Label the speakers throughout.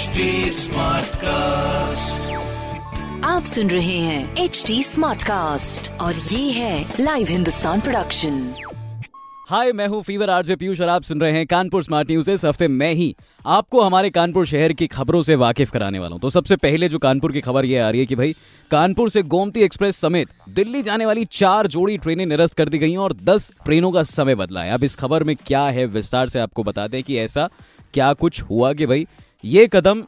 Speaker 1: HD Smartcast.
Speaker 2: आप सुन रहे हैं एच डी स्मार्ट कास्ट और ये है लाइव हिंदुस्तान प्रोडक्शन
Speaker 3: हाय मैं हूँ फीवर आरजे पीयूष और आप सुन रहे हैं कानपुर स्मार्ट न्यूज़ इस हफ़्ते मैं ही आपको हमारे कानपुर शहर की खबरों से वाकिफ कराने वाला हूँ। तो सबसे पहले जो कानपुर की खबर ये आ रही है कि भाई कानपुर से गोमती एक्सप्रेस समेत दिल्ली जाने वाली चार जोड़ी ट्रेनें निरस्त कर दी गई हैं और दस ट्रेनों का समय बदला है। अब इस खबर में क्या है विस्तार से आपको बता दें कि ऐसा क्या कुछ हुआ कि भाई ये कदम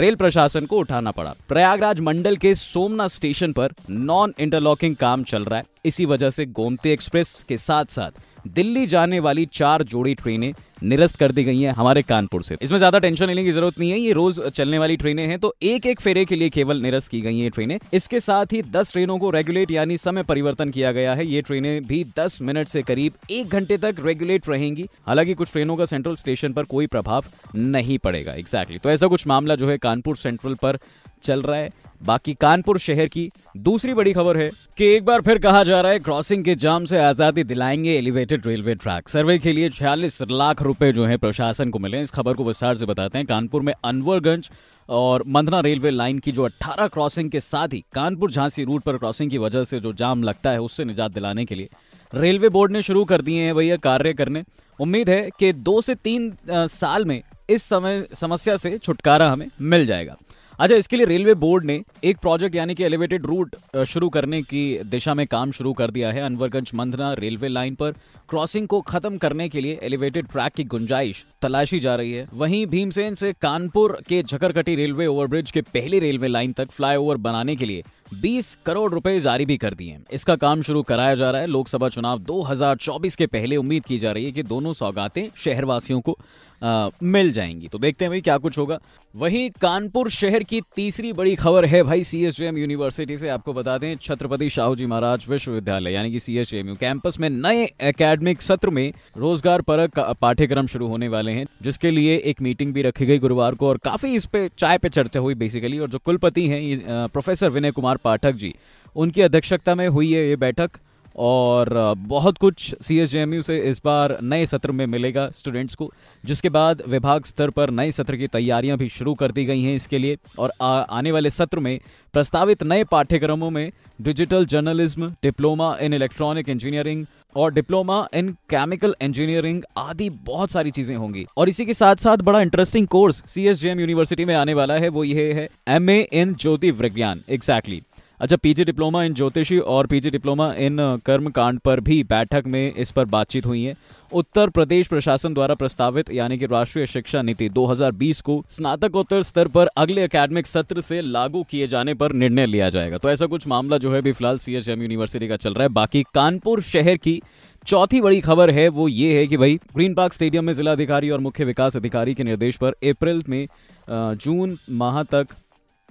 Speaker 3: रेल प्रशासन को उठाना पड़ा। प्रयागराज मंडल के सोमनाथ स्टेशन पर नॉन इंटरलॉकिंग काम चल रहा है। इसी वजह से गोमती एक्सप्रेस के साथ साथ दिल्ली जाने वाली चार जोड़ी ट्रेनें निरस्त कर दी गई हैं हमारे कानपुर से। इसमें ज़्यादा टेंशन लेने की ज़रूरत नहीं है, ये रोज चलने वाली ट्रेनें हैं तो एक एक फेरे के लिए केवल निरस्त की गई हैं ट्रेनें। इसके साथ ही 10 ट्रेनों को रेगुलेट यानी समय परिवर्तन किया गया है, ये ट्रेनें भी 10 मिनट से करीब एक घंटे तक रेगुलेट रहेंगी। हालाँकि कुछ ट्रेनों का सेंट्रल स्टेशन पर कोई प्रभाव नहीं पड़ेगा एग्जैक्टली तो ऐसा कुछ मामला जो है कानपुर सेंट्रल पर चल रहा है। बाकी कानपुर शहर की दूसरी बड़ी खबर है कि एक बार फिर कहा जा रहा है, क्रॉसिंग के जाम से आज़ादी दिलाएँगे एलिवेटेड रेलवे ट्रैक सर्वे के लिए 46 लाख रुपए जो है प्रशासन को मिले इस खबर को विस्तार से बताते हैं। कानपुर में अनवरगंज और मंधना रेलवे लाइन की जो 18 क्रॉसिंग के साथ ही कानपुर झांसी रूट पर क्रॉसिंग की वजह से जो जाम लगता है, उससे निजात दिलाने के लिए रेलवे बोर्ड ने शुरू कर दिए हैं भैया कार्य करने। उम्मीद है कि दो से तीन साल में इस समय समस्या से छुटकारा हमें मिल जाएगा। अच्छा इसके लिए रेलवे बोर्ड ने एक प्रोजेक्ट यानी कि एलिवेटेड रूट शुरू करने की दिशा में काम शुरू कर दिया है, अनवरगंज मंधना रेलवे लाइन पर। क्रॉसिंग को खत्म करने के लिए एलिवेटेड ट्रैक की गुंजाइश तलाशी जा रही है। वहीं भीमसेन से कानपुर के झकरकटी रेलवे ओवरब्रिज के पहली रेलवे लाइन तक फ्लाईओवर बनाने के लिए 20 करोड़ रुपए जारी भी कर दिए इसका काम शुरू कराया जा रहा है। लोकसभा चुनाव 2024 के पहले उम्मीद की जा रही है कि दोनों सौगातें शहरवासियों को अ, मिल जाएँगी। तो देखते हैं भाई क्या कुछ होगा। वहीं कानपुर शहर की तीसरी बड़ी खबर है भाई सीएचएम यूनिवर्सिटी से आपको बता दें छत्रपति शाहू जी महाराज विश्वविद्यालय यानी कि सीएचएमयू कैंपस में नए एकेडमिक सत्र में रोज़गार परक पाठ्यक्रम शुरू होने वाले हैं जिसके लिए एक मीटिंग भी रखी गई गुरुवार को और काफ़ी इस पे चाय पे चर्चा हुई बेसिकली और जो कुलपति हैं प्रोफेसर विनय कुमार पाठक जी उनकी अध्यक्षता में हुई है ये बैठक। और बहुत कुछ सी एस से इस बार नए सत्र में मिलेगा स्टूडेंट्स को जिसके बाद विभाग स्तर पर नए सत्र की तैयारियाँ भी शुरू कर दी गई हैं इसके लिए। और आ, आने वाले सत्र में प्रस्तावित नए पाठ्यक्रमों में digital journalism diploma in electronic engineering और डिप्लोमा इन केमिकल इंजीनियरिंग आदि बहुत सारी चीज़ें होंगी। और इसी के साथ साथ बड़ा इंटरेस्टिंग कोर्स सीएसजेएम यूनिवर्सिटी में आने वाला है वो ये है एमए इन ज्योति विज्ञान एग्जैक्टली अच्छा पीजी डिप्लोमा इन ज्योतिषी और पीजी डिप्लोमा इन कर्म कांड पर भी बैठक में इस पर बातचीत हुई है। उत्तर प्रदेश प्रशासन द्वारा प्रस्तावित, यानी कि राष्ट्रीय शिक्षा नीति 2020 को स्नातकोत्तर स्तर पर अगले एकेडमिक सत्र से लागू किए जाने पर निर्णय लिया जाएगा। तो ऐसा कुछ मामला जो है अभी फ़िलहाल सीएचएम यूनिवर्सिटी का चल रहा है। बाकी कानपुर शहर की चौथी बड़ी खबर है, वो ये है कि भाई, ग्रीन पार्क स्टेडियम में जिलाधिकारी और मुख्य विकास अधिकारी के निर्देश पर अप्रैल में जून माह तक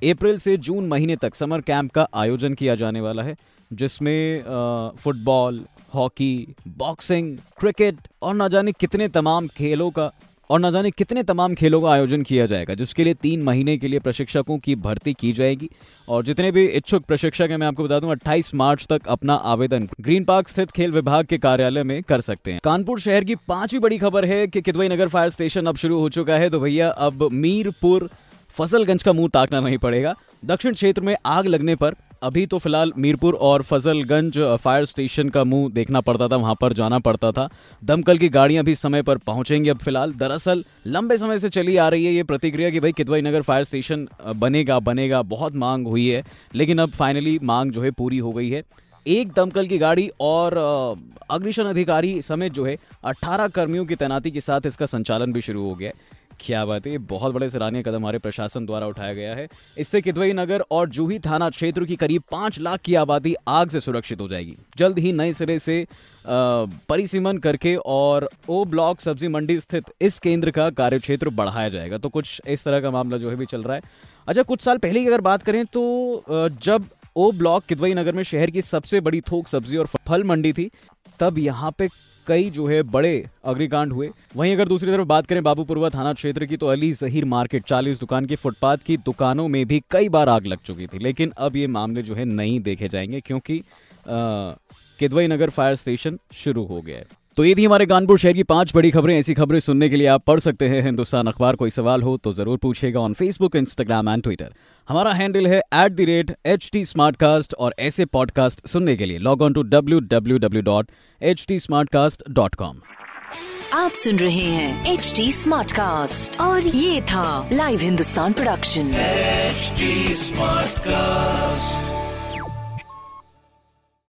Speaker 3: अप्रैल से जून महीने तक समर कैंप का आयोजन किया जाने वाला है, जिसमें फुटबॉल, हॉकी, बॉक्सिंग, क्रिकेट और ना जाने कितने तमाम खेलों का, और ना जाने कितने तमाम खेलों का आयोजन किया जाएगा, जिसके लिए तीन महीने के लिए प्रशिक्षकों की भर्ती की जाएगी। और जितने भी इच्छुक प्रशिक्षक हैं, मैं आपको बता दूँ 28 मार्च तक अपना आवेदन ग्रीन पार्क स्थित खेल विभाग के कार्यालय में कर सकते हैं। कानपुर शहर की पांचवी बड़ी खबर है कि किदवई नगर फायर स्टेशन अब शुरू हो चुका है तो भैया, अब मीरपुर फसलगंज का मुँह ताकना नहीं पड़ेगा। दक्षिण क्षेत्र में आग लगने पर अभी तो फ़िलहाल मीरपुर और फजलगंज फायर स्टेशन का मुँह देखना पड़ता था, वहाँ पर जाना पड़ता था। दमकल की गाड़ियाँ भी समय पर पहुंचेंगी अब फ़िलहाल। दरअसल लंबे समय से चली आ रही है ये प्रतिक्रिया कि भाई किदवई नगर फायर स्टेशन बनेगा बनेगा, बहुत मांग हुई है, लेकिन अब फाइनली मांग जो है पूरी हो गई है। एक दमकल की गाड़ी और अग्निशन अधिकारी समेत जो है 18 कर्मियों की तैनाती के साथ इसका संचालन भी शुरू हो गया है। क्या बात है बहुत बड़े सराहनीय कदम हमारे प्रशासन द्वारा उठाया गया है। इससे किदवई नगर और जूही थाना क्षेत्र की करीब पाँच लाख की आबादी आग से सुरक्षित हो जाएगी। जल्द ही नए सिरे से परिसीमन करके और ओ ब्लॉक सब्ज़ी मंडी स्थित इस केंद्र का कार्यक्षेत्र बढ़ाया जाएगा। तो कुछ इस तरह का मामला जो है भी चल रहा है। अच्छा कुछ साल पहले की अगर बात करें तो जब ओ ब्लॉक किदवई नगर में शहर की सबसे बड़ी थोक सब्ज़ी और फल मंडी थी, तब यहाँ पे कई जो है बड़े अग्निकांड हुए। वहीं अगर दूसरी तरफ़ बात करें बाबूपुरवा थाना क्षेत्र की तो अली जहीर मार्केट चालीस दुकान की फुटपाथ की दुकानों में भी कई बार आग लग चुकी थी। लेकिन अब ये मामले जो है नहीं देखे जाएँगे, क्योंकि केदवई नगर फायर स्टेशन शुरू हो गया है। तो ये थी हमारे कानपुर शहर की पाँच बड़ी खबरें। ऐसी खबरें सुनने के लिए आप पढ़ सकते हैं हिंदुस्तान अखबार। कोई सवाल हो तो ज़रूर पूछेगा on Facebook Instagram and Twitter हमारा हैंडल है at the rate H T और ऐसे पॉडकास्ट सुनने के लिए log on to W W W dot H T smart cast dot com
Speaker 2: आप सुन रहे हैं एच टी और ये था लाइव हिंदुस्तान प्रोडक्शन
Speaker 1: Smartcast.